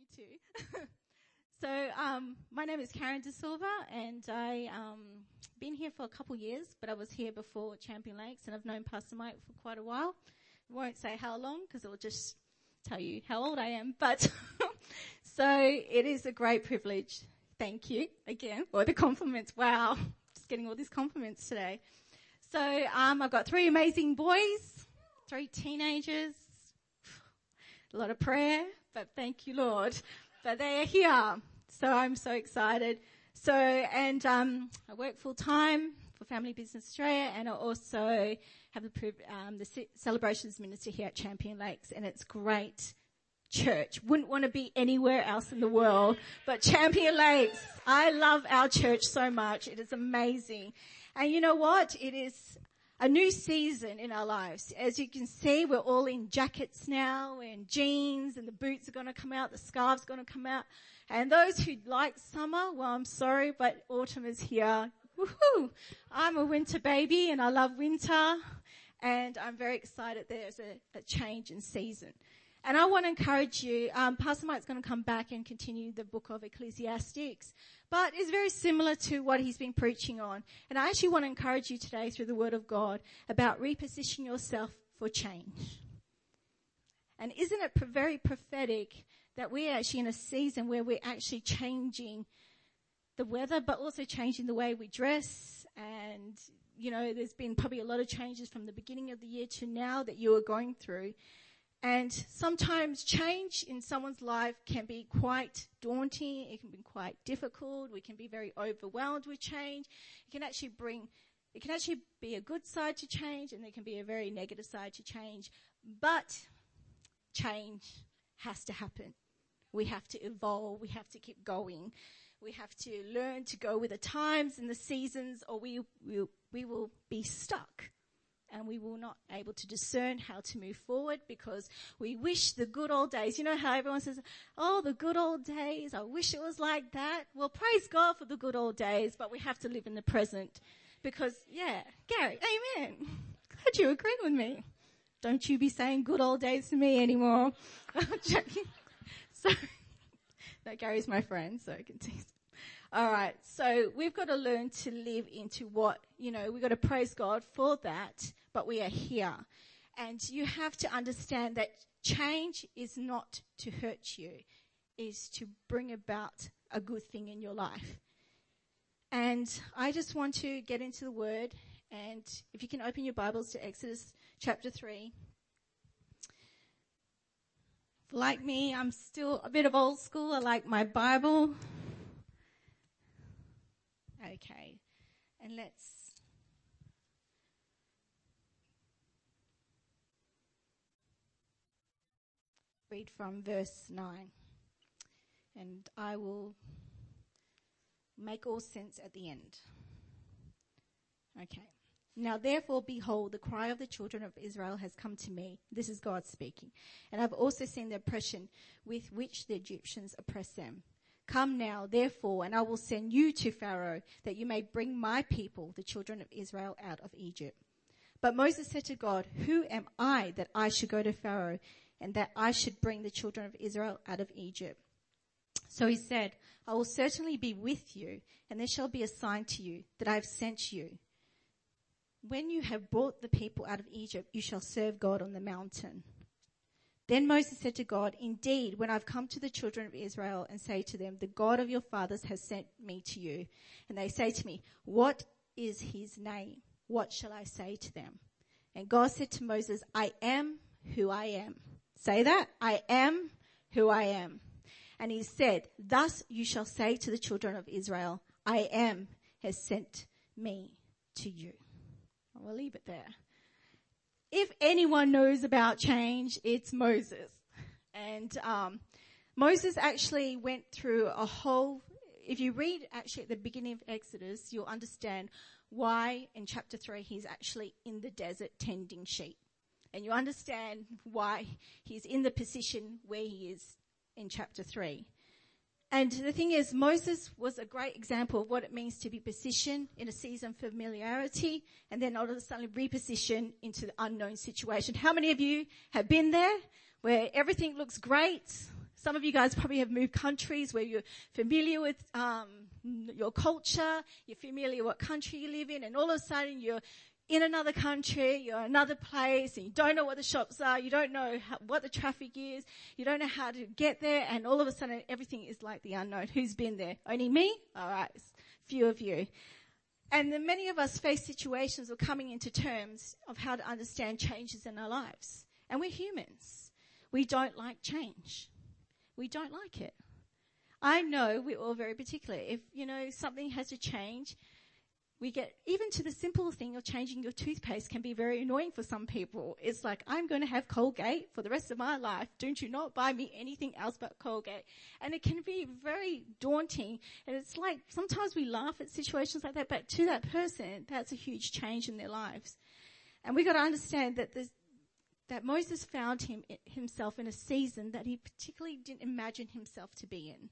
you too. so, um, my name is Karen De Silva, and I um, been here for a couple years, but I was here before Champion Lakes, and I've known Pastor Mike for quite a while. I won't say how long because it will just tell you how old I am, but so it is a great privilege. Thank you again for the compliments. Wow, just getting all these compliments today. So um, I've got three amazing boys, three teenagers, a lot of prayer, but thank you, Lord. But they are here. So I'm so excited. So, and um, I work full time for Family Business Australia, and I also have the, um, the celebrations minister here at Champion Lakes, and it's great church. Wouldn't want to be anywhere else in the world, but Champion Lakes. I love our church so much. It is amazing. And you know what? It is a new season in our lives. As you can see, we're all in jackets now and jeans and the boots are going to come out, the scarves going to come out. And those who like summer, well, I'm sorry, but autumn is here. Woohoo! I'm a winter baby and I love winter and I'm very excited there's a, a change in season. And I want to encourage you, um, Pastor Mike's going to come back and continue the book of Ecclesiastes, but it's very similar to what he's been preaching on. And I actually want to encourage you today through the word of God about repositioning yourself for change. And isn't it very prophetic that we're actually in a season where we're actually changing the weather, but also changing the way we dress and you know, there's been probably a lot of changes from the beginning of the year to now that you are going through. And sometimes change in someone's life can be quite daunting. It can be quite difficult. We can be very overwhelmed with change. It can actually bring, it can actually be a good side to change and there can be a very negative side to change. But change has to happen. We have to evolve. We have to keep going. We have to learn to go with the times and the seasons or we, we, we will be stuck and we will not able to discern how to move forward because we wish the good old days. You know how everyone says, oh, the good old days. I wish it was like that. Well, praise God for the good old days, but we have to live in the present because, yeah, Gary, amen. Glad you agree with me. Don't you be saying good old days to me anymore. so, no, Gary's my friend, so I can tease. All right. So we've got to learn to live into what, you know, we've got to praise God for that, but we are here. And you have to understand that change is not to hurt you, is to bring about a good thing in your life. And I just want to get into the word and if you can open your Bibles to Exodus chapter 3. Like me, I'm still a bit of old school. I like my Bible. Okay. And let's read from verse 9. And I will make all sense at the end. Okay. Now therefore behold, the cry of the children of Israel has come to me. This is God speaking. And I've also seen the oppression with which the Egyptians oppress them. Come now, therefore, and I will send you to Pharaoh that you may bring my people, the children of Israel, out of Egypt. But Moses said to God, who am I that I should go to Pharaoh and that I should bring the children of Israel out of Egypt? So he said, I will certainly be with you and there shall be a sign to you that I have sent you. When you have brought the people out of Egypt, you shall serve God on the mountain. Then Moses said to God, Indeed, when I've come to the children of Israel and say to them, The God of your fathers has sent me to you, and they say to me, What is his name? What shall I say to them? And God said to Moses, I am who I am. Say that. I am who I am. And he said, Thus you shall say to the children of Israel, I am has sent me to you. I will leave it there if anyone knows about change, it's Moses. And um, Moses actually went through a whole. If you read actually at the beginning of Exodus, you'll understand why in chapter three he's actually in the desert tending sheep, and you understand why he's in the position where he is in chapter three. And the thing is, Moses was a great example of what it means to be positioned in a season of familiarity and then all of a sudden reposition into the unknown situation. How many of you have been there where everything looks great? Some of you guys probably have moved countries where you're familiar with um, your culture, you're familiar with what country you live in, and all of a sudden you're in another country, you're another place, and you don't know what the shops are, you don't know how, what the traffic is, you don't know how to get there, and all of a sudden everything is like the unknown. Who's been there? Only me? Alright, few of you. And then many of us face situations of coming into terms of how to understand changes in our lives. And we're humans. We don't like change. We don't like it. I know we're all very particular. If, you know, something has to change, we get even to the simple thing of changing your toothpaste can be very annoying for some people. It's like, I'm going to have Colgate for the rest of my life. Don't you not buy me anything else but Colgate? And it can be very daunting. And it's like, sometimes we laugh at situations like that, but to that person, that's a huge change in their lives. And we got to understand that that Moses found him, himself in a season that he particularly didn't imagine himself to be in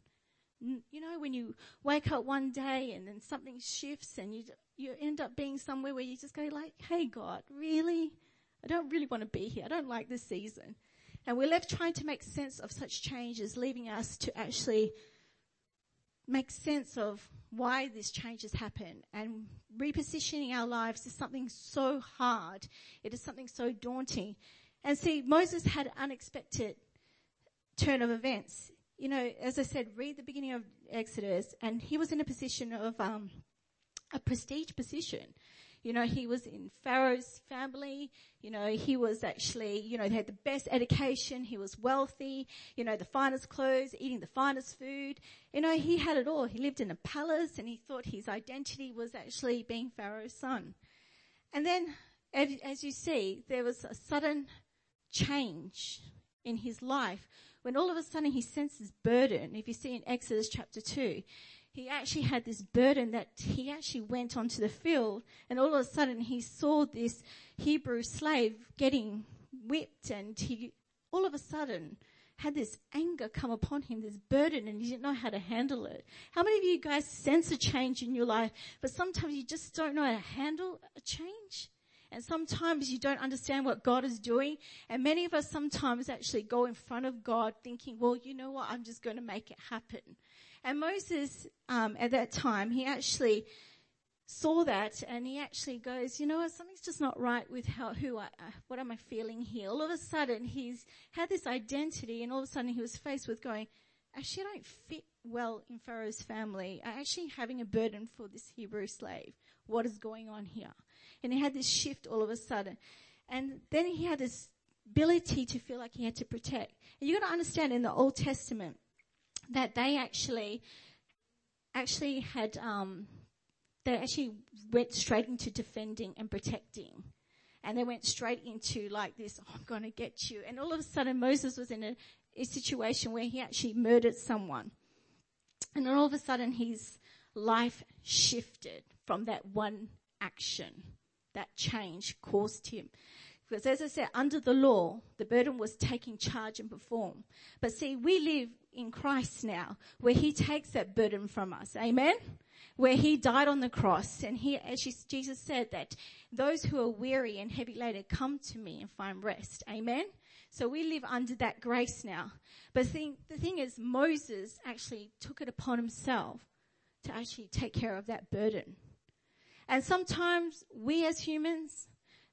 you know, when you wake up one day and then something shifts and you, you end up being somewhere where you just go like, hey God, really? I don't really want to be here. I don't like this season. And we're left trying to make sense of such changes, leaving us to actually make sense of why this change has happened and repositioning our lives is something so hard. It is something so daunting. And see, Moses had unexpected turn of events you know, as I said, read the beginning of Exodus, and he was in a position of um, a prestige position. You know, he was in Pharaoh's family. You know, he was actually, you know, had the best education. He was wealthy. You know, the finest clothes, eating the finest food. You know, he had it all. He lived in a palace and he thought his identity was actually being Pharaoh's son. And then, as you see, there was a sudden change in his life when all of a sudden he senses burden, if you see in Exodus chapter 2, he actually had this burden that he actually went onto the field and all of a sudden he saw this Hebrew slave getting whipped and he all of a sudden had this anger come upon him, this burden, and he didn't know how to handle it. How many of you guys sense a change in your life, but sometimes you just don't know how to handle a change? And sometimes you don't understand what God is doing. And many of us sometimes actually go in front of God thinking, well, you know what? I'm just going to make it happen. And Moses, um, at that time, he actually saw that and he actually goes, you know what? Something's just not right with how, who I, uh, what am I feeling here? All of a sudden he's had this identity and all of a sudden he was faced with going, actually I don't fit well in Pharaoh's family. I'm actually having a burden for this Hebrew slave. What is going on here? And he had this shift all of a sudden. And then he had this ability to feel like he had to protect. And you got to understand in the Old Testament that they actually, actually had, um, they actually went straight into defending and protecting. And they went straight into like this, oh, I'm going to get you. And all of a sudden Moses was in a, a situation where he actually murdered someone. And all of a sudden his life shifted from that one action that change caused him. Because as I said, under the law, the burden was taking charge and perform. But see, we live in Christ now, where He takes that burden from us. Amen? Where He died on the cross, and He, as Jesus said, that those who are weary and heavy laden come to me and find rest. Amen? So we live under that grace now. But the the thing is, Moses actually took it upon himself to actually take care of that burden. And sometimes we as humans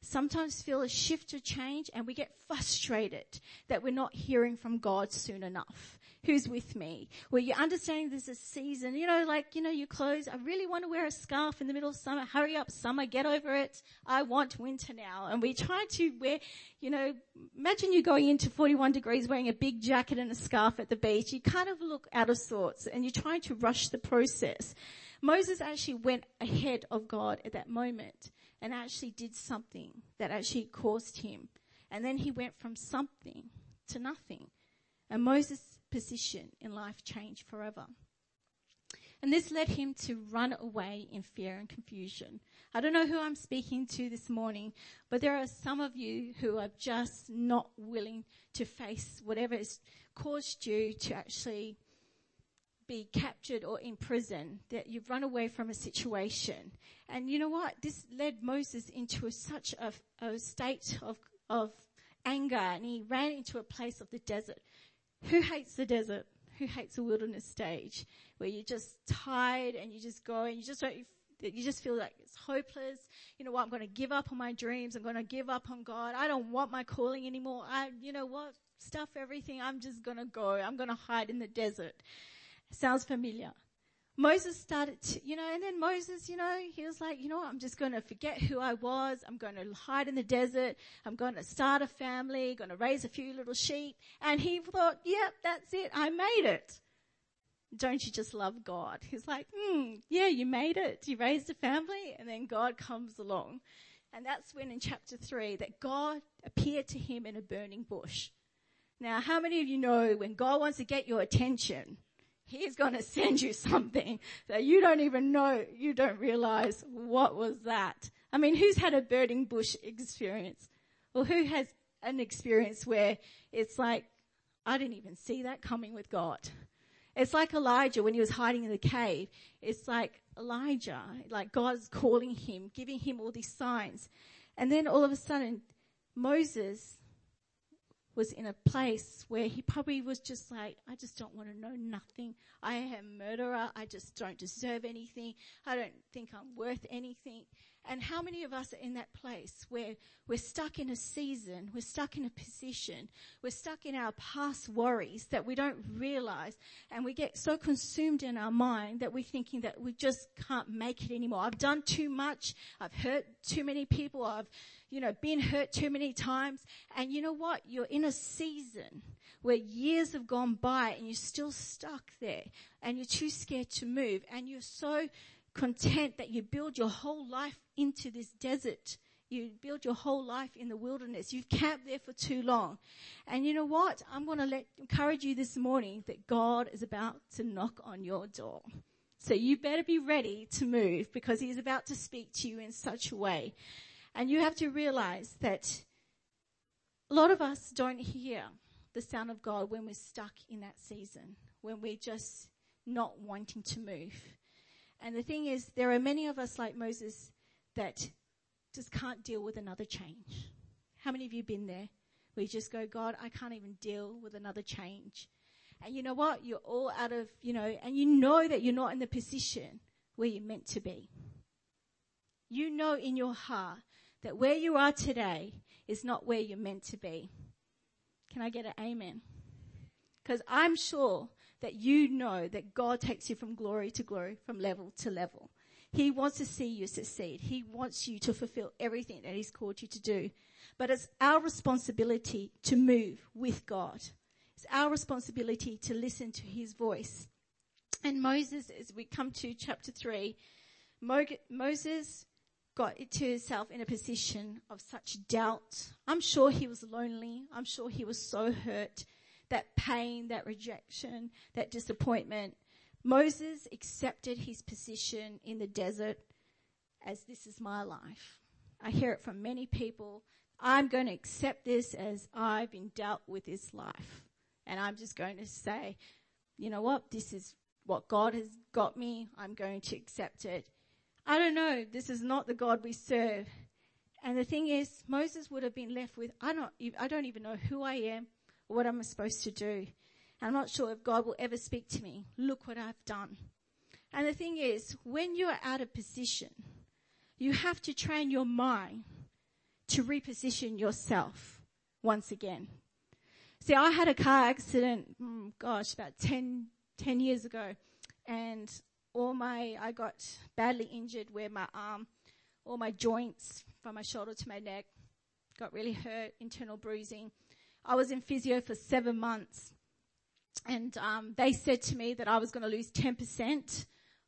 sometimes feel a shift or change and we get frustrated that we're not hearing from God soon enough. Who's with me? Where you're understanding there's a season, you know, like, you know, your clothes, I really want to wear a scarf in the middle of summer. Hurry up, summer, get over it. I want winter now. And we try to wear, you know, imagine you going into 41 degrees wearing a big jacket and a scarf at the beach. You kind of look out of sorts and you're trying to rush the process. Moses actually went ahead of God at that moment and actually did something that actually caused him. And then he went from something to nothing. And Moses' position in life changed forever. And this led him to run away in fear and confusion. I don't know who I'm speaking to this morning, but there are some of you who are just not willing to face whatever has caused you to actually be captured or in prison, that you've run away from a situation. And you know what? This led Moses into a, such a, a state of, of anger and he ran into a place of the desert. Who hates the desert? Who hates the wilderness stage where you're just tired and you just go and you just don't, you just feel like it's hopeless. You know what? I'm going to give up on my dreams. I'm going to give up on God. I don't want my calling anymore. I, you know what? Stuff everything. I'm just going to go. I'm going to hide in the desert. Sounds familiar. Moses started to, you know, and then Moses, you know, he was like, you know what, I'm just going to forget who I was. I'm going to hide in the desert. I'm going to start a family, going to raise a few little sheep. And he thought, yep, that's it. I made it. Don't you just love God? He's like, hmm, yeah, you made it. You raised a family and then God comes along. And that's when in chapter three that God appeared to him in a burning bush. Now, how many of you know when God wants to get your attention, He's going to send you something that you don't even know, you don't realize what was that. I mean, who's had a burning bush experience? Well, who has an experience where it's like, I didn't even see that coming with God. It's like Elijah when he was hiding in the cave. It's like Elijah, like God's calling him, giving him all these signs. And then all of a sudden, Moses was in a place where he probably was just like, I just don't want to know nothing. I am a murderer. I just don't deserve anything. I don't think I'm worth anything. And how many of us are in that place where we're stuck in a season, we're stuck in a position, we're stuck in our past worries that we don't realize and we get so consumed in our mind that we're thinking that we just can't make it anymore. I've done too much. I've hurt too many people. I've, you know, been hurt too many times. And you know what? You're in a season where years have gone by and you're still stuck there and you're too scared to move and you're so content that you build your whole life into this desert. You build your whole life in the wilderness. You've camped there for too long. And you know what? I'm going to let, encourage you this morning that God is about to knock on your door. So you better be ready to move because he's about to speak to you in such a way. And you have to realize that a lot of us don't hear the sound of God when we're stuck in that season, when we're just not wanting to move. And the thing is, there are many of us like Moses that just can't deal with another change. How many of you been there? We just go, God, I can't even deal with another change. And you know what? You're all out of, you know, and you know that you're not in the position where you're meant to be. You know in your heart that where you are today is not where you're meant to be. Can I get an amen? Because I'm sure that you know that God takes you from glory to glory, from level to level. He wants to see you succeed. He wants you to fulfill everything that He's called you to do. But it's our responsibility to move with God. It's our responsibility to listen to His voice. And Moses, as we come to chapter three, Moses got to himself in a position of such doubt. I'm sure he was lonely. I'm sure he was so hurt. That pain, that rejection, that disappointment. Moses accepted his position in the desert as this is my life. I hear it from many people. I'm going to accept this as I've been dealt with this life. And I'm just going to say, you know what? This is what God has got me. I'm going to accept it. I don't know. This is not the God we serve. And the thing is, Moses would have been left with, I don't, I don't even know who I am or what I'm supposed to do. I'm not sure if God will ever speak to me. Look what I've done. And the thing is, when you're out of position, you have to train your mind to reposition yourself once again. See, I had a car accident, mm, gosh, about 10, 10 years ago. And all my, I got badly injured where my arm, all my joints from my shoulder to my neck got really hurt, internal bruising. I was in physio for seven months and um, they said to me that I was going to lose 10%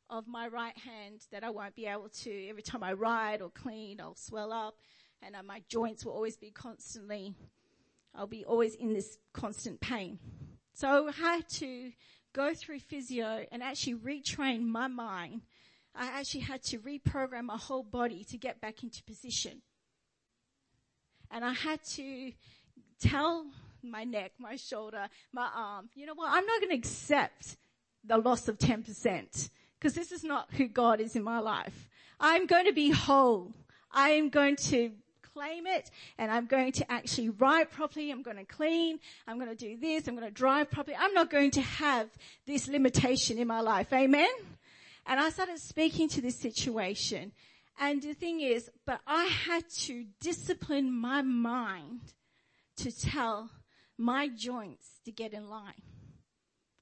of my right hand, that I won't be able to, every time I ride or clean, I'll swell up, and uh, my joints will always be constantly, I'll be always in this constant pain. So I had to go through physio and actually retrain my mind. I actually had to reprogram my whole body to get back into position. And I had to tell my neck, my shoulder, my arm. You know what? I'm not going to accept the loss of 10% because this is not who God is in my life. I'm going to be whole. I am going to claim it and I'm going to actually write properly. I'm going to clean. I'm going to do this. I'm going to drive properly. I'm not going to have this limitation in my life. Amen. And I started speaking to this situation. And the thing is, but I had to discipline my mind to tell my joints to get in line.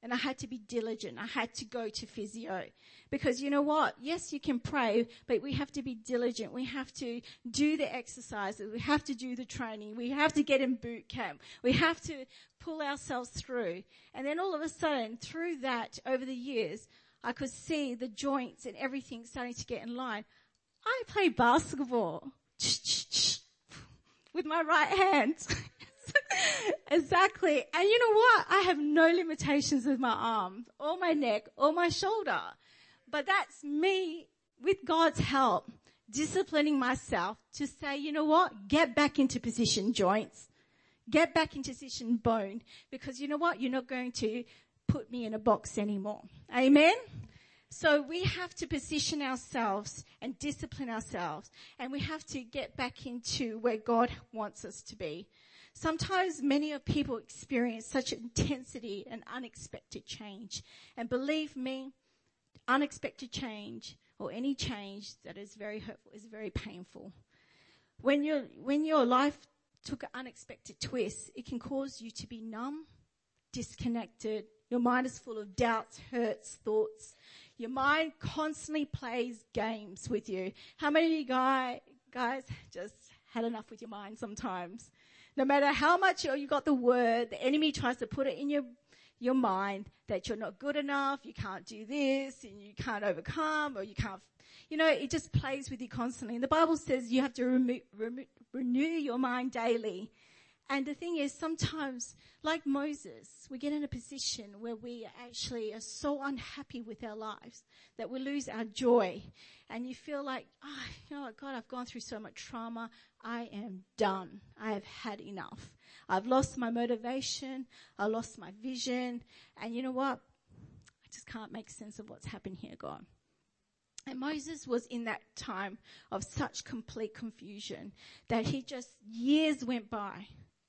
And I had to be diligent. I had to go to physio. Because you know what? Yes, you can pray, but we have to be diligent. We have to do the exercises. We have to do the training. We have to get in boot camp. We have to pull ourselves through. And then all of a sudden, through that, over the years, I could see the joints and everything starting to get in line. I play basketball with my right hand. exactly. And you know what? I have no limitations with my arm or my neck or my shoulder. But that's me with God's help disciplining myself to say, you know what? Get back into position joints. Get back into position bone because you know what? You're not going to put me in a box anymore. Amen. So we have to position ourselves and discipline ourselves and we have to get back into where God wants us to be. Sometimes many of people experience such intensity and unexpected change. And believe me, unexpected change or any change that is very hurtful is very painful. When your, when your life took an unexpected twist, it can cause you to be numb, disconnected. Your mind is full of doubts, hurts, thoughts. Your mind constantly plays games with you. How many of you guys, guys just had enough with your mind sometimes? No matter how much you got the word, the enemy tries to put it in your, your mind that you're not good enough, you can't do this, and you can't overcome, or you can't, you know, it just plays with you constantly. And the Bible says you have to remo- remo- renew your mind daily. And the thing is, sometimes, like Moses, we get in a position where we actually are so unhappy with our lives that we lose our joy. And you feel like, oh, you know what, God, I've gone through so much trauma. I am done. I have had enough. I've lost my motivation. I lost my vision. And you know what? I just can't make sense of what's happened here, God. And Moses was in that time of such complete confusion that he just, years went by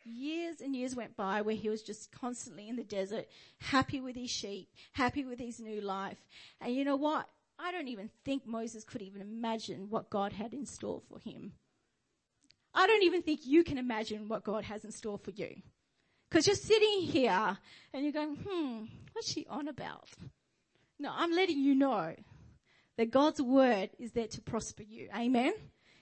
years and years went by where he was just constantly in the desert, happy with his sheep, happy with his new life. And you know what? I don't even think Moses could even imagine what God had in store for him. I don't even think you can imagine what God has in store for you. Cause you're sitting here and you're going, hmm, what's she on about? No, I'm letting you know that God's word is there to prosper you. Amen.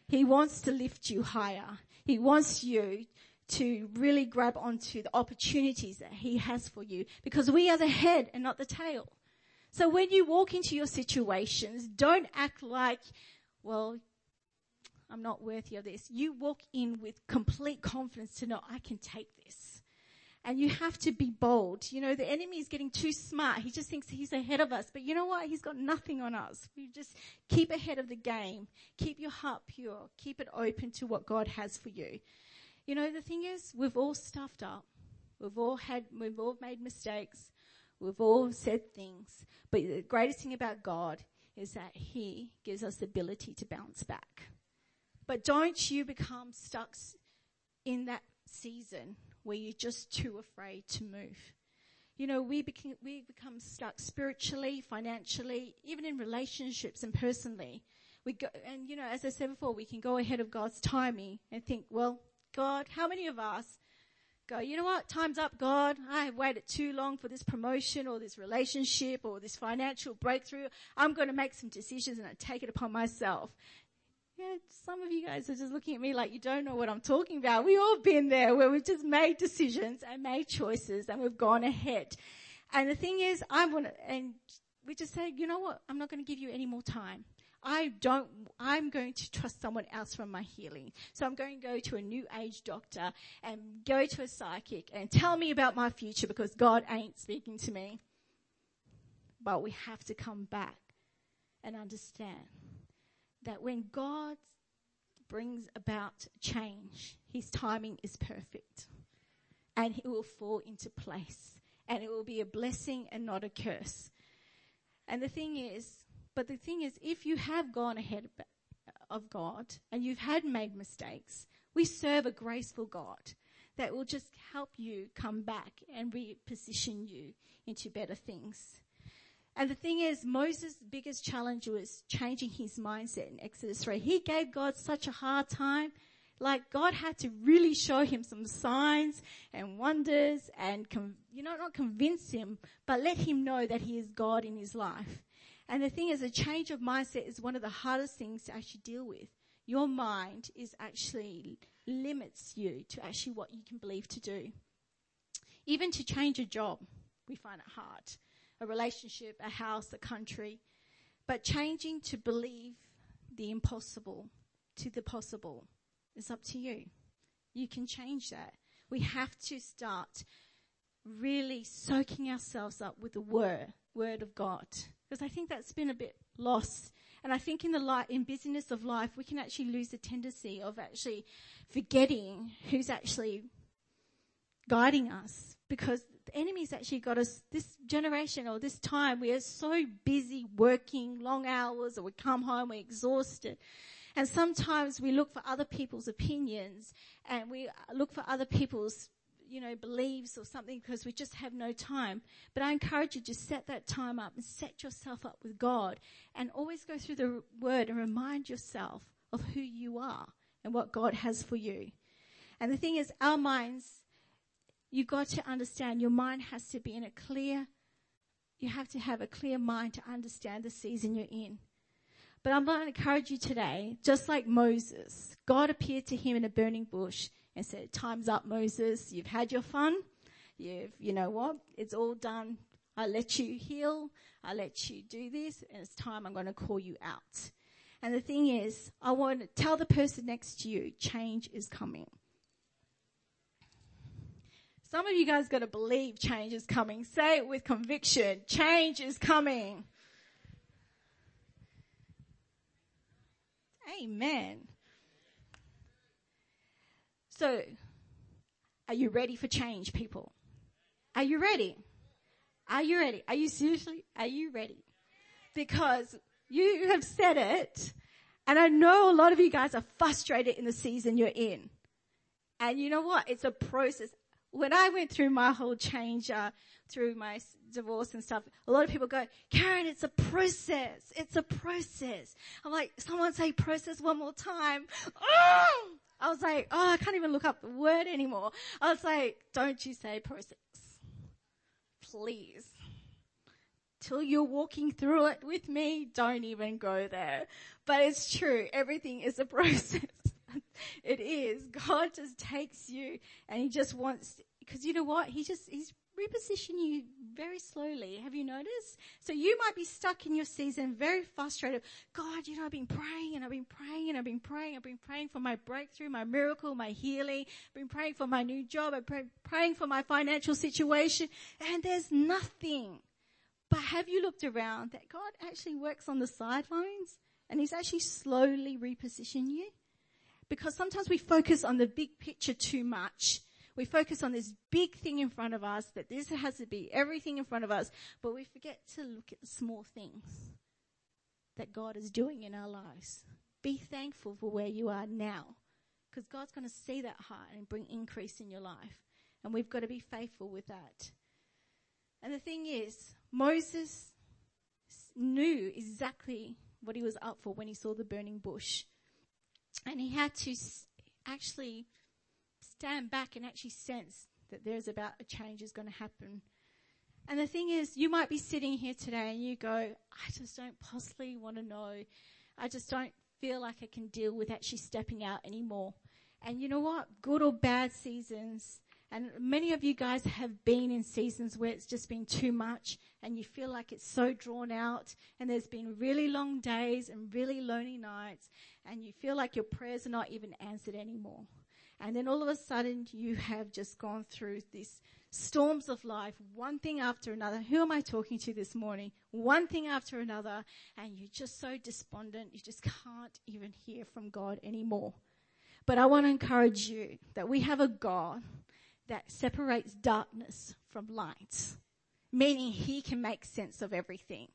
He wants to lift you higher. He wants you to really grab onto the opportunities that he has for you because we are the head and not the tail. So when you walk into your situations, don't act like, well, I'm not worthy of this. You walk in with complete confidence to know I can take this. And you have to be bold. You know, the enemy is getting too smart. He just thinks he's ahead of us. But you know what? He's got nothing on us. We just keep ahead of the game. Keep your heart pure. Keep it open to what God has for you. You know, the thing is, we've all stuffed up. We've all had, we've all made mistakes. We've all said things. But the greatest thing about God is that He gives us the ability to bounce back. But don't you become stuck in that season where you're just too afraid to move. You know, we become, we become stuck spiritually, financially, even in relationships and personally. We go, and you know, as I said before, we can go ahead of God's timing and think, well, God? How many of us go, you know what? Time's up, God. I have waited too long for this promotion or this relationship or this financial breakthrough. I'm going to make some decisions and I take it upon myself. Yeah, some of you guys are just looking at me like you don't know what I'm talking about. We all been there where we've just made decisions and made choices and we've gone ahead. And the thing is, I want to, and we just say, you know what? I'm not going to give you any more time. I don't, I'm going to trust someone else for my healing. So I'm going to go to a new age doctor and go to a psychic and tell me about my future because God ain't speaking to me. But we have to come back and understand that when God brings about change, his timing is perfect and it will fall into place and it will be a blessing and not a curse. And the thing is, but the thing is, if you have gone ahead of God and you've had made mistakes, We serve a graceful God that will just help you come back and reposition you into better things. And the thing is, Moses' biggest challenge was changing his mindset in Exodus 3. He gave God such a hard time. Like God had to really show him some signs and wonders and, you know, not convince him, but let him know that he is God in his life. And the thing is, a change of mindset is one of the hardest things to actually deal with. Your mind is actually limits you to actually what you can believe to do. Even to change a job, we find it hard a relationship, a house, a country, but changing to believe the impossible to the possible is up to you. You can change that. We have to start really soaking ourselves up with the word, word of God. Because I think that's been a bit lost. And I think in the light, in busyness of life, we can actually lose the tendency of actually forgetting who's actually guiding us because the enemy's actually got us this generation or this time. We are so busy working long hours or we come home, we're exhausted. And sometimes we look for other people's opinions and we look for other people's, you know, beliefs or something because we just have no time. But I encourage you to set that time up and set yourself up with God and always go through the word and remind yourself of who you are and what God has for you. And the thing is, our minds you've got to understand your mind has to be in a clear, you have to have a clear mind to understand the season you're in. But I'm going to encourage you today, just like Moses, God appeared to him in a burning bush and said, time's up, Moses. You've had your fun. You've, you know what? It's all done. I let you heal. I let you do this and it's time I'm going to call you out. And the thing is, I want to tell the person next to you, change is coming. Some of you guys got to believe change is coming. Say it with conviction. Change is coming. Amen. So, are you ready for change, people? Are you ready? Are you ready? Are you seriously? Are you ready? Because you have said it, and I know a lot of you guys are frustrated in the season you're in. And you know what? It's a process when I went through my whole change, uh, through my divorce and stuff, a lot of people go, Karen, it's a process. It's a process. I'm like, someone say process one more time. Oh! I was like, oh, I can't even look up the word anymore. I was like, don't you say process. Please. Till you're walking through it with me, don't even go there. But it's true. Everything is a process. it is. God just takes you and he just wants, because you know what? He just, he's repositioning you very slowly. Have you noticed? So you might be stuck in your season, very frustrated. God, you know, I've been praying and I've been praying and I've been praying. I've been praying for my breakthrough, my miracle, my healing. I've been praying for my new job. I've been praying for my financial situation and there's nothing. But have you looked around that God actually works on the sidelines and he's actually slowly repositioning you? Because sometimes we focus on the big picture too much. We focus on this big thing in front of us, that this has to be everything in front of us, but we forget to look at the small things that God is doing in our lives. Be thankful for where you are now, because God's going to see that heart and bring increase in your life. And we've got to be faithful with that. And the thing is, Moses knew exactly what he was up for when he saw the burning bush. And he had to actually stand back and actually sense that there's about a change is going to happen. And the thing is, you might be sitting here today and you go, I just don't possibly want to know. I just don't feel like I can deal with actually stepping out anymore. And you know what? Good or bad seasons, and many of you guys have been in seasons where it's just been too much and you feel like it's so drawn out and there's been really long days and really lonely nights and you feel like your prayers are not even answered anymore. And then all of a sudden you have just gone through these storms of life, one thing after another. Who am I talking to this morning? One thing after another. And you're just so despondent. You just can't even hear from God anymore. But I want to encourage you that we have a God that separates darkness from light. Meaning he can make sense of everything.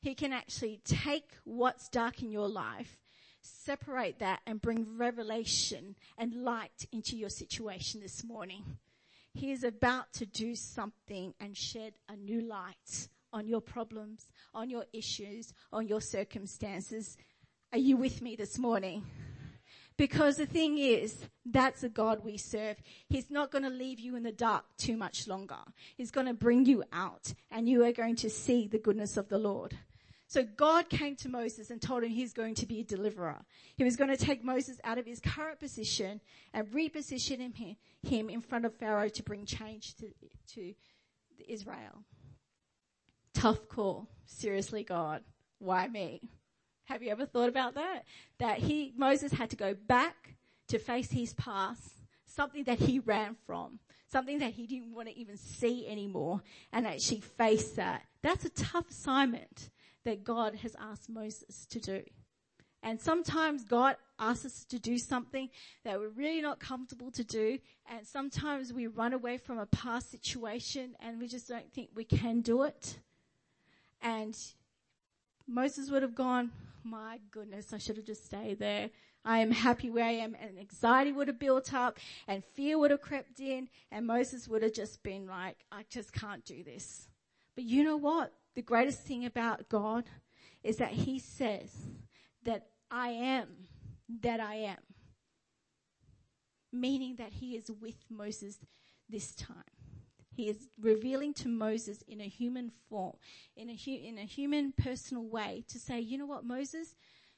He can actually take what's dark in your life separate that and bring revelation and light into your situation this morning. He is about to do something and shed a new light on your problems, on your issues, on your circumstances. Are you with me this morning? Because the thing is, that's a God we serve. He's not going to leave you in the dark too much longer. He's going to bring you out and you are going to see the goodness of the Lord. So God came to Moses and told him he's going to be a deliverer. He was going to take Moses out of his current position and reposition him, him in front of Pharaoh to bring change to, to Israel. Tough call. Seriously, God. Why me? Have you ever thought about that? That he, Moses had to go back to face his past, something that he ran from, something that he didn't want to even see anymore, and actually face that. That's a tough assignment that God has asked Moses to do. And sometimes God asks us to do something that we're really not comfortable to do. And sometimes we run away from a past situation and we just don't think we can do it. And Moses would have gone, my goodness, I should have just stayed there. I am happy where I am and anxiety would have built up and fear would have crept in and Moses would have just been like, I just can't do this. But you know what? the greatest thing about God is that He says that I am that I am. Meaning that He is with Moses this time. He is revealing to Moses in a human form, in a, hu- in a human personal way to say, you know what, Moses,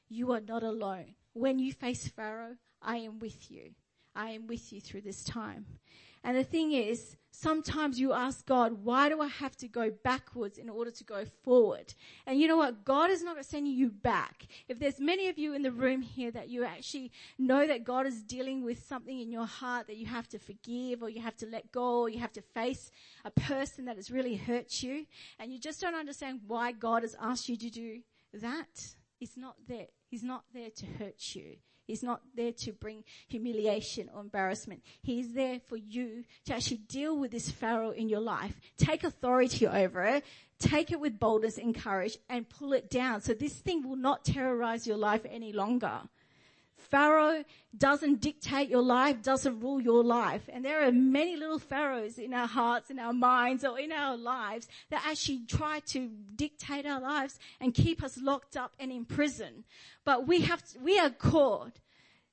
you are not alone. When you face Pharaoh, I am with you. I am with you through this time. And the thing is, sometimes you ask God, why do I have to go backwards in order to go forward? And you know what? God is not sending you back. If there's many of you in the room here that you actually know that God is dealing with something in your heart that you have to forgive or you have to let go or you have to face a person that has really hurt you and you just don't understand why God has asked you to do that, He's not there. He's not there to hurt you. He's not there to bring humiliation or embarrassment. He's there for you to actually deal with this Pharaoh in your life. Take authority over it. Take it with boldness and courage and pull it down. So this thing will not terrorize your life any longer. Pharaoh doesn't dictate your life, doesn't rule your life. And there are many little pharaohs in our hearts, in our minds, or in our lives that actually try to dictate our lives and keep us locked up and in prison. But we have, to, we are called.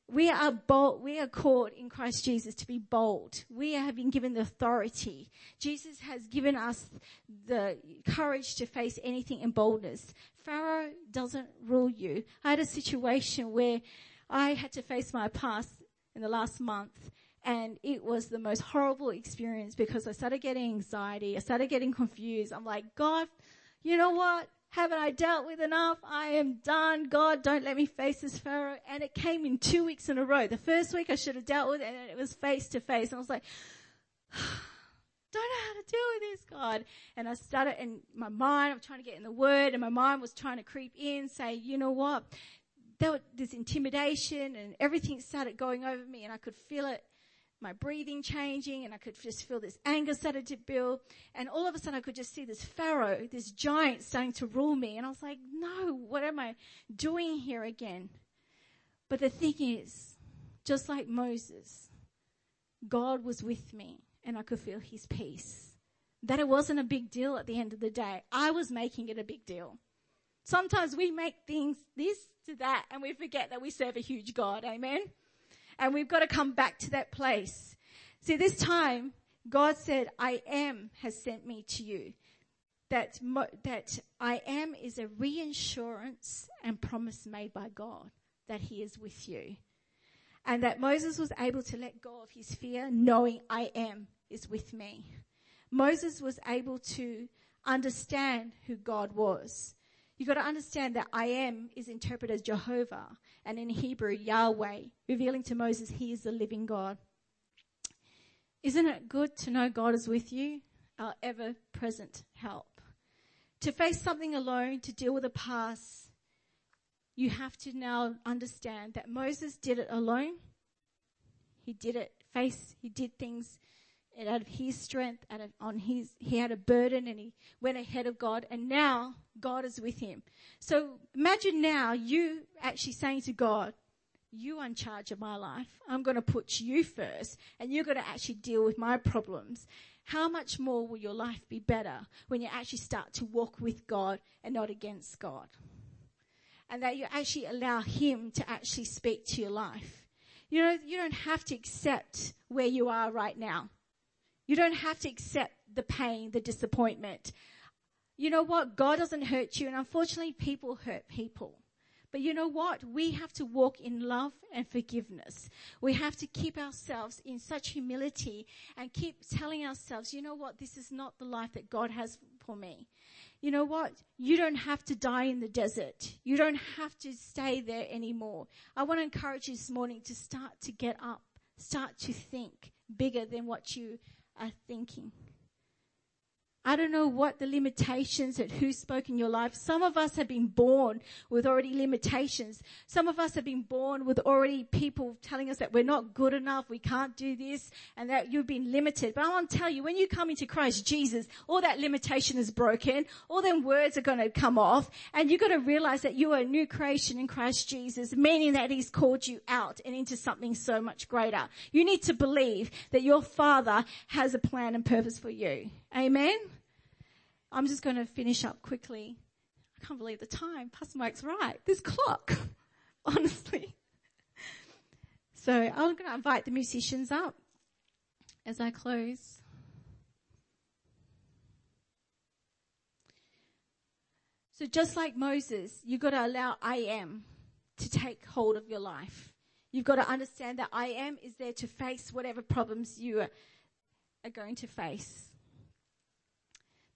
We are bold, we are called in Christ Jesus to be bold. We have been given the authority. Jesus has given us the courage to face anything in boldness. Pharaoh doesn't rule you. I had a situation where I had to face my past in the last month and it was the most horrible experience because I started getting anxiety. I started getting confused. I'm like, God, you know what? Haven't I dealt with enough? I am done. God, don't let me face this Pharaoh. And it came in two weeks in a row. The first week I should have dealt with it and it was face to face. And I was like, don't know how to deal with this, God. And I started in my mind, I'm trying to get in the word and my mind was trying to creep in, say, you know what? There was this intimidation and everything started going over me and I could feel it my breathing changing and I could just feel this anger started to build. And all of a sudden I could just see this Pharaoh, this giant starting to rule me. And I was like, no, what am I doing here again? But the thing is, just like Moses, God was with me and I could feel his peace. That it wasn't a big deal at the end of the day. I was making it a big deal. Sometimes we make things this to that and we forget that we serve a huge God. Amen. And we've got to come back to that place. See, this time, God said, I am has sent me to you. That, that I am is a reassurance and promise made by God that he is with you. And that Moses was able to let go of his fear knowing I am is with me. Moses was able to understand who God was. You've got to understand that I am is interpreted as Jehovah and in Hebrew, Yahweh, revealing to Moses he is the living God. Isn't it good to know God is with you? Our ever present help. To face something alone, to deal with the past, you have to now understand that Moses did it alone. He did it face, he did things out of his strength, out of, on his, he had a burden and he went ahead of God and now God is with him. So imagine now you actually saying to God, you are in charge of my life. I'm going to put you first and you're going to actually deal with my problems. How much more will your life be better when you actually start to walk with God and not against God? And that you actually allow Him to actually speak to your life. You know, you don't have to accept where you are right now. You don't have to accept the pain, the disappointment. You know what? God doesn't hurt you and unfortunately people hurt people. But you know what? We have to walk in love and forgiveness. We have to keep ourselves in such humility and keep telling ourselves, you know what? This is not the life that God has for me. You know what? You don't have to die in the desert. You don't have to stay there anymore. I want to encourage you this morning to start to get up, start to think bigger than what you are thinking. I don't know what the limitations that who spoke in your life. Some of us have been born with already limitations. Some of us have been born with already people telling us that we're not good enough, we can't do this, and that you've been limited. But I want to tell you, when you come into Christ Jesus, all that limitation is broken, all them words are going to come off, and you've got to realize that you are a new creation in Christ Jesus, meaning that He's called you out and into something so much greater. You need to believe that your Father has a plan and purpose for you. Amen? I'm just going to finish up quickly. I can't believe the time. Pastor Mike's right. This clock, honestly. So I'm going to invite the musicians up as I close. So just like Moses, you've got to allow I am to take hold of your life. You've got to understand that I am is there to face whatever problems you are, going to face.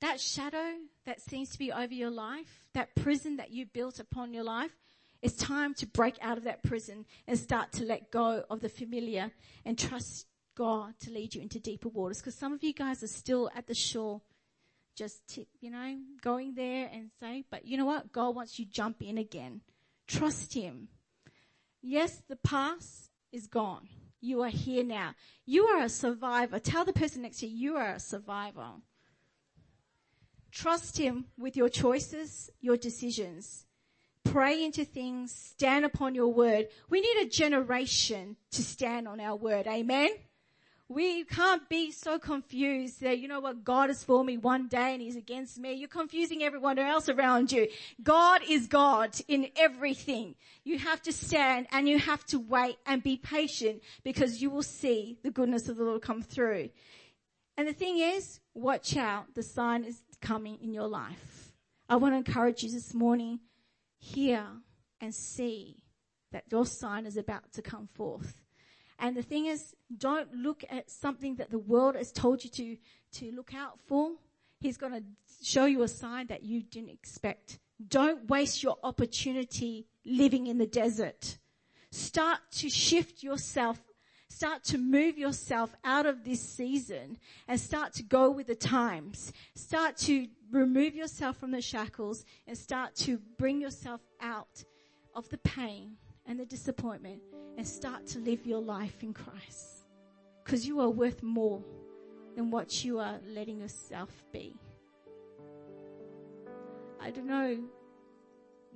That shadow that seems to be over your life, that prison that you built upon your life, it's time to break out of that prison and start to let go of the familiar and trust God to lead you into deeper waters. Because some of you guys are still at the shore, just, tip, you know, going there and say, but you know what? God wants you to jump in again. Trust Him. Yes, the past is gone. You are here now. You are a survivor. Tell the person next to you, you are a survivor. Trust Him with your choices, your decisions. Pray into things, stand upon your word. We need a generation to stand on our word. Amen. We can't be so confused that, you know what, God is for me one day and He's against me. You're confusing everyone else around you. God is God in everything. You have to stand and you have to wait and be patient because you will see the goodness of the Lord come through. And the thing is, watch out. The sign is coming in your life. I want to encourage you this morning, hear and see that your sign is about to come forth. And the thing is, don't look at something that the world has told you to, to look out for. He's going to show you a sign that you didn't expect. Don't waste your opportunity living in the desert. Start to shift yourself Start to move yourself out of this season and start to go with the times. Start to remove yourself from the shackles and start to bring yourself out of the pain and the disappointment and start to live your life in Christ. Because you are worth more than what you are letting yourself be. I don't know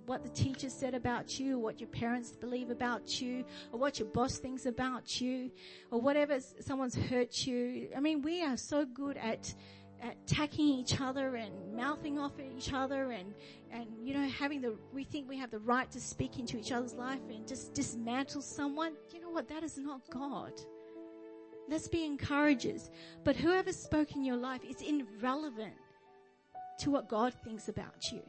what the teacher said about you, what your parents believe about you, or what your boss thinks about you, or whatever someone's hurt you. I mean, we are so good at attacking each other and mouthing off at each other and, and, you know, having the, we think we have the right to speak into each other's life and just dismantle someone. You know what? That is not God. Let's be encouragers. But whoever spoke in your life is irrelevant to what God thinks about you.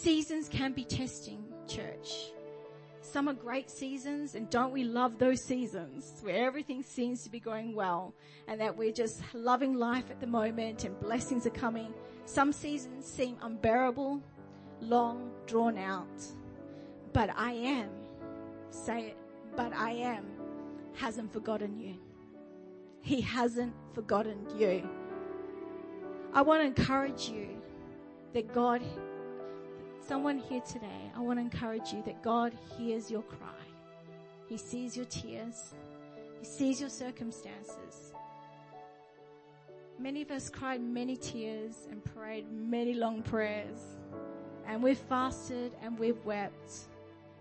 Seasons can be testing, church. Some are great seasons and don't we love those seasons where everything seems to be going well and that we're just loving life at the moment and blessings are coming. Some seasons seem unbearable, long, drawn out. But I am, say it, but I am hasn't forgotten you. He hasn't forgotten you. I want to encourage you that God someone here today, I want to encourage you that God hears your cry. He sees your tears. He sees your circumstances. Many of us cried many tears and prayed many long prayers. And we've fasted and we've wept.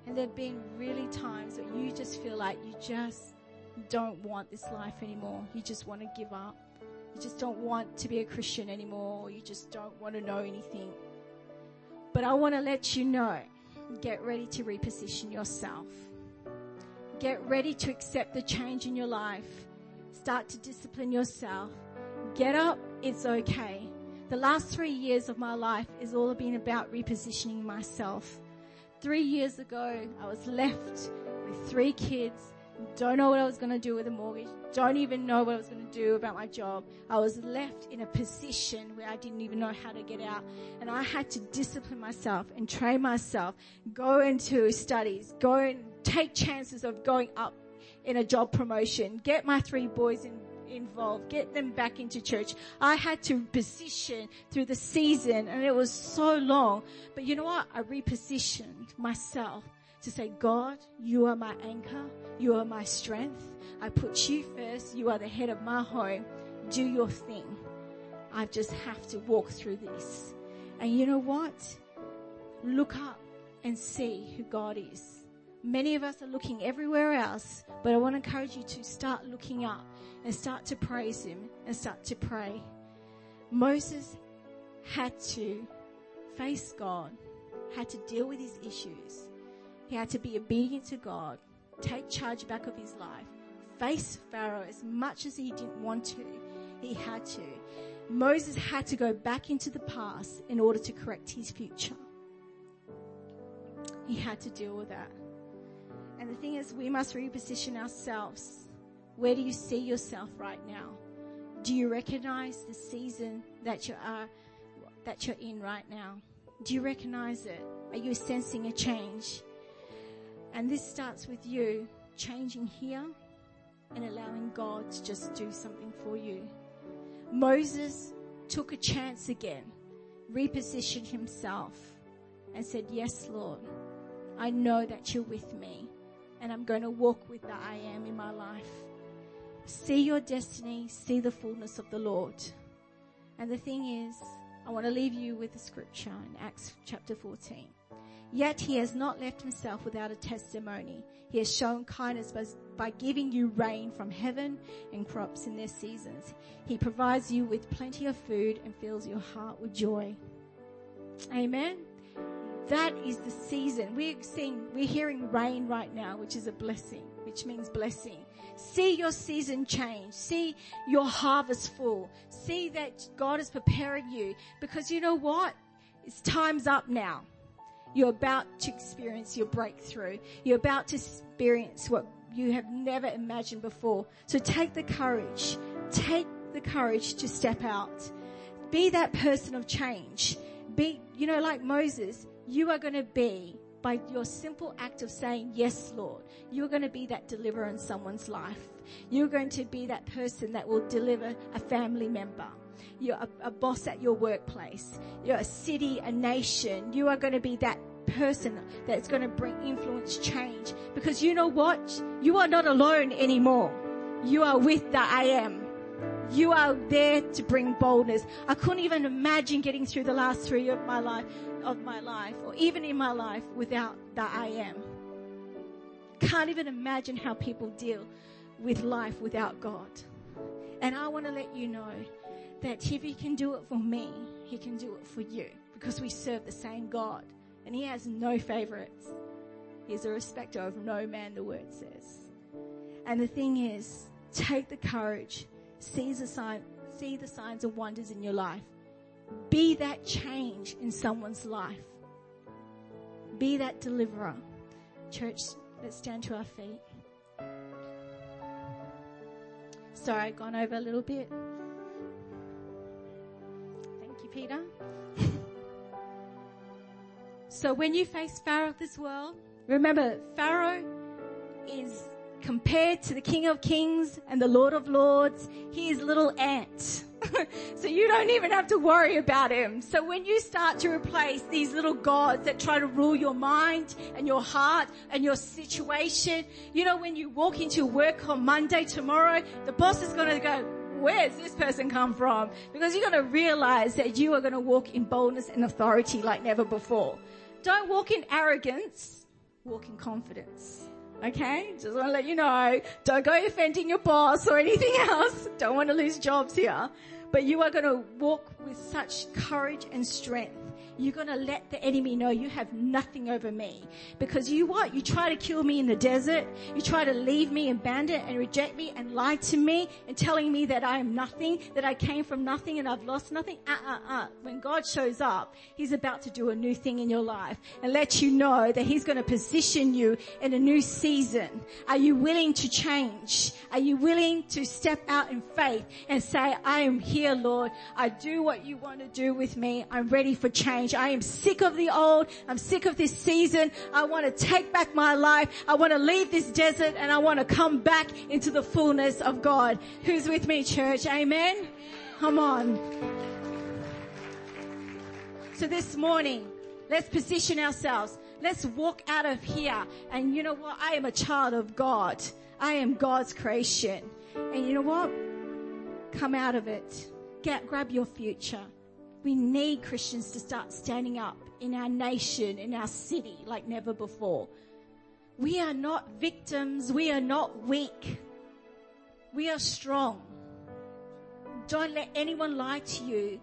And there have been really times that you just feel like you just don't want this life anymore. You just want to give up. You just don't want to be a Christian anymore. You just don't want to know anything. But I want to let you know, get ready to reposition yourself. Get ready to accept the change in your life. Start to discipline yourself. Get up. It's okay. The last three years of my life is all been about repositioning myself. Three years ago, I was left with three kids don't know what I was going to do with a mortgage. Don't even know what I was going to do about my job. I was left in a position where I didn't even know how to get out. And I had to discipline myself and train myself, go into studies, go and take chances of going up in a job promotion, get my three boys in, involved, get them back into church. I had to position through the season and it was so long. But you know what? I repositioned myself to say, God, you are my anchor. You are my strength. I put you first. You are the head of my home. Do your thing. I just have to walk through this. And you know what? Look up and see who God is. Many of us are looking everywhere else, but I want to encourage you to start looking up and start to praise Him and start to pray. Moses had to face God, had to deal with his issues. He had to be obedient to God take charge back of his life, face Pharaoh as much as he didn't want to. He had to. Moses had to go back into the past in order to correct his future. He had to deal with that. And the thing is, we must reposition ourselves. Where do you see yourself right now? Do you recognize the season that you are, that you're in right now? Do you recognize it? Are you sensing a change? And this starts with you changing here and allowing God to just do something for you. Moses took a chance again, repositioned himself and said, yes, Lord, I know that you're with me and I'm going to walk with the I am in my life. See your destiny, see the fullness of the Lord. And the thing is, I want to leave you with the scripture in Acts chapter 14. Yet he has not left himself without a testimony. He has shown kindness by, giving you rain from heaven and crops in their seasons. He provides you with plenty of food and fills your heart with joy. Amen. That is the season. We're seeing, we're hearing rain right now, which is a blessing, which means blessing. See your season change. See your harvest full. See that God is preparing you because you know what? It's time's up now. You're about to experience your breakthrough. You're about to experience what you have never imagined before. So take the courage. Take the courage to step out. Be that person of change. Be, you know, like Moses, you are going to be by your simple act of saying, yes, Lord, you're going to be that deliverer in someone's life. You're going to be that person that will deliver a family member you're a, a boss at your workplace, you're a city, a nation, you are going to be that person that's going to bring influence change because you know what? You are not alone anymore. You are with the I am. You are there to bring boldness. I couldn't even imagine getting through the last three of my life, of my life, or even in my life without the I am. Can't even imagine how people deal with life without God. And I want to let you know that if he can do it for me, he can do it for you because we serve the same God and he has no favorites. He's a respecter of no man, the word says. And the thing is, take the courage, see the sign, see the signs and wonders in your life. Be that change in someone's life. Be that deliverer. Church, let's stand to our feet. Sorry, I've gone over a little bit. Peter. so when you face Pharaoh of this world, remember Pharaoh is compared to the King of Kings and the Lord of Lords. He is little ant. so you don't even have to worry about him. So when you start to replace these little gods that try to rule your mind and your heart and your situation, you know, when you walk into work on Monday tomorrow, the boss is going to go, where's this person come from? Because you're going to realize that you are going to walk in boldness and authority like never before. Don't walk in arrogance, walk in confidence. Okay? Just want to let you know. Don't go offending your boss or anything else. Don't want to lose jobs here. But you are going to walk with such courage and strength you're going to let the enemy know you have nothing over me. Because you what? You try to kill me in the desert. You try to leave me abandoned and reject me and lie to me and telling me that I am nothing, that I came from nothing and I've lost nothing. Uh, uh, uh. When God shows up, He's about to do a new thing in your life and let you know that He's going to position you in a new season. Are you willing to change? Are you willing to step out in faith and say, I am here, Lord. I do what you want to do with me. I'm ready for change change. I am sick of the old. I'm sick of this season. I want to take back my life. I want to leave this desert and I want to come back into the fullness of God. Who's with me, church? Amen. Come on. So this morning, let's position ourselves. Let's walk out of here. And you know what? I am a child of God. I am God's creation. And you know what? Come out of it. Get, grab your future. We need Christians to start standing up in our nation, in our city, like never before. We are not victims. We are not weak. We are strong. Don't let anyone lie to you.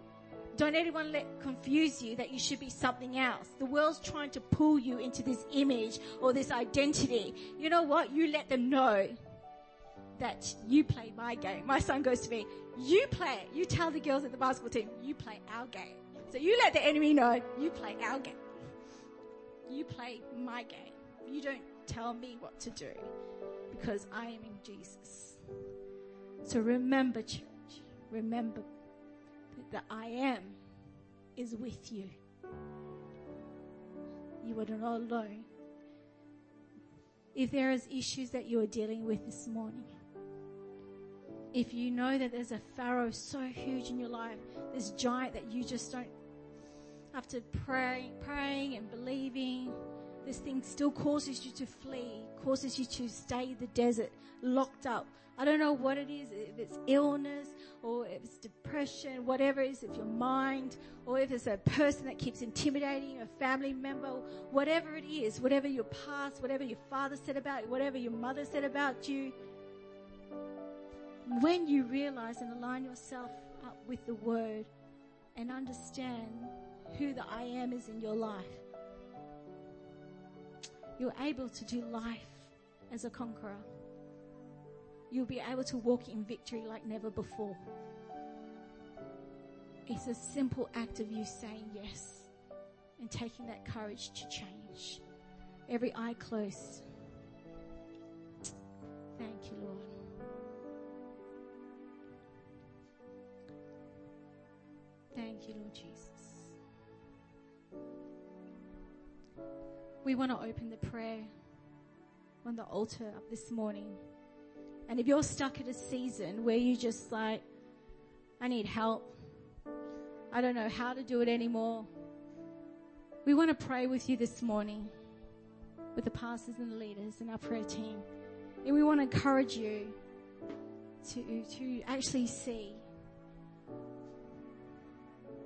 Don't anyone let confuse you that you should be something else. The world's trying to pull you into this image or this identity. You know what? You let them know that you play my game. My son goes to me, you play it. You tell the girls at the basketball team, you play our game. So you let the enemy know, you play our game. You play my game. You don't tell me what to do because I am in Jesus. So remember, church, remember that the I am is with you. You are not alone. If there is issues that you are dealing with this morning, if you know that there's a Pharaoh so huge in your life, this giant that you just don't, after praying, praying and believing, this thing still causes you to flee, causes you to stay in the desert, locked up. I don't know what it is, if it's illness or if it's depression, whatever it is, if your mind or if it's a person that keeps intimidating a family member, whatever it is, whatever your past, whatever your father said about you, whatever your mother said about you, when you realize and align yourself up with the word and understand who the I am is in your life, you're able to do life as a conqueror. You'll be able to walk in victory like never before. It's a simple act of you saying yes and taking that courage to change. Every eye closed. Thank you, Lord. Thank you, Lord Jesus. We want to open the prayer on the altar up this morning. And if you're stuck at a season where you just like, I need help. I don't know how to do it anymore. We want to pray with you this morning with the pastors and the leaders and our prayer team. And we want to encourage you to, to actually see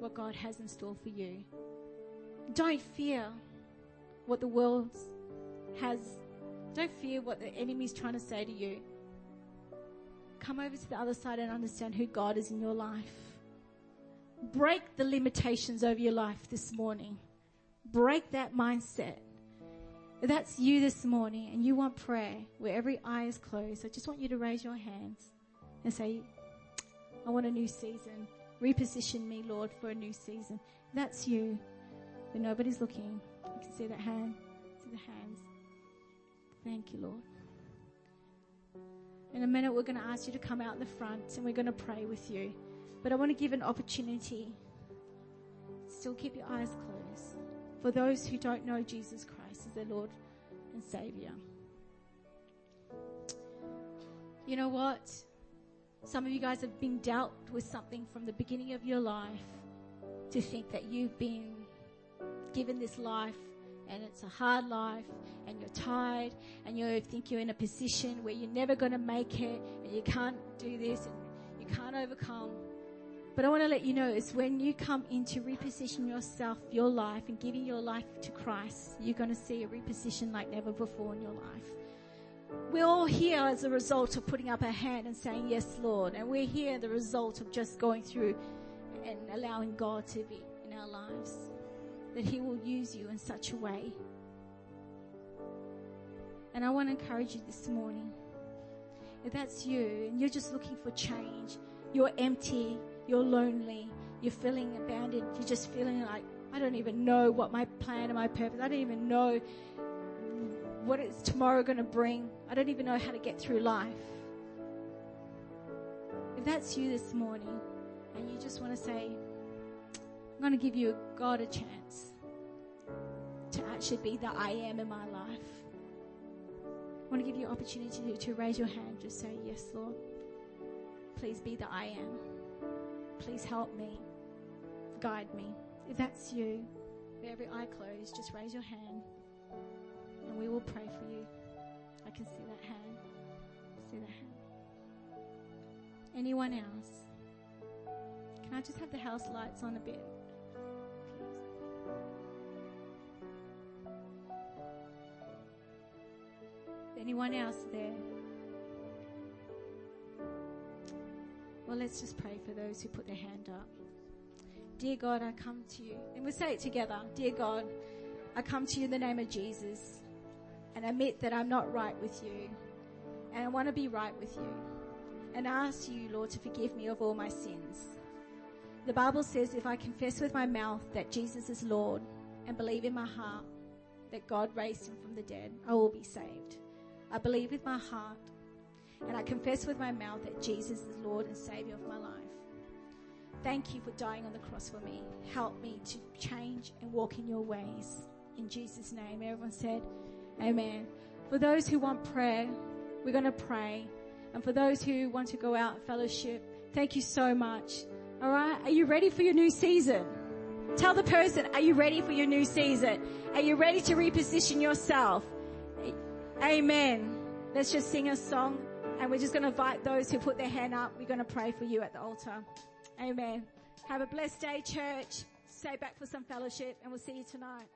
what God has in store for you. Don't fear what the world has. Don't fear what the enemy is trying to say to you. Come over to the other side and understand who God is in your life. Break the limitations over your life this morning. Break that mindset. That's you this morning and you want prayer where every eye is closed, I just want you to raise your hands and say, I want a new season. Reposition me, Lord, for a new season. That's you. But nobody's looking. You can see that hand. See the hands. Thank you, Lord. In a minute, we're going to ask you to come out the front and we're going to pray with you. But I want to give an opportunity. Still keep your eyes closed. For those who don't know Jesus Christ as their Lord and Savior. You know what? Some of you guys have been dealt with something from the beginning of your life to think that you've been given this life and it's a hard life and you're tired and you think you're in a position where you're never going to make it and you can't do this and you can't overcome. But I want to let you know is when you come into reposition yourself, your life and giving your life to Christ, you're going to see a reposition like never before in your life. We're all here as a result of putting up a hand and saying, yes, Lord. And we're here the result of just going through and allowing God to be in our lives that He will use you in such a way. And I want to encourage you this morning. If that's you and you're just looking for change, you're empty, you're lonely, you're feeling abandoned, you're just feeling like, I don't even know what my plan and my purpose, I don't even know what is tomorrow going to bring. I don't even know how to get through life. If that's you this morning and you just want to say, I'm going to give you God a chance to actually be the I am in my life. I want to give you an opportunity to, to raise your hand. Just say, Yes, Lord. Please be the I am. Please help me. Guide me. If that's you, with every eye closed, just raise your hand and we will pray for you. I can see that hand. See that hand. Anyone else? Can I just have the house lights on a bit? Anyone else there? Well, let's just pray for those who put their hand up. Dear God, I come to you. And we'll say it together. Dear God, I come to you in the name of Jesus and admit that I'm not right with you. And I want to be right with you. And ask you, Lord, to forgive me of all my sins. The Bible says if I confess with my mouth that Jesus is Lord and believe in my heart that God raised him from the dead, I will be saved. I believe with my heart and I confess with my mouth that Jesus is Lord and Savior of my life. Thank you for dying on the cross for me. Help me to change and walk in your ways. In Jesus' name, everyone said, Amen. For those who want prayer, we're going to pray. And for those who want to go out and fellowship, thank you so much. All right. Are you ready for your new season? Tell the person, are you ready for your new season? Are you ready to reposition yourself? Amen. Let's just sing a song and we're just going to invite those who put their hand up. We're going to pray for you at the altar. Amen. Have a blessed day, church. Stay back for some fellowship and we'll see you tonight.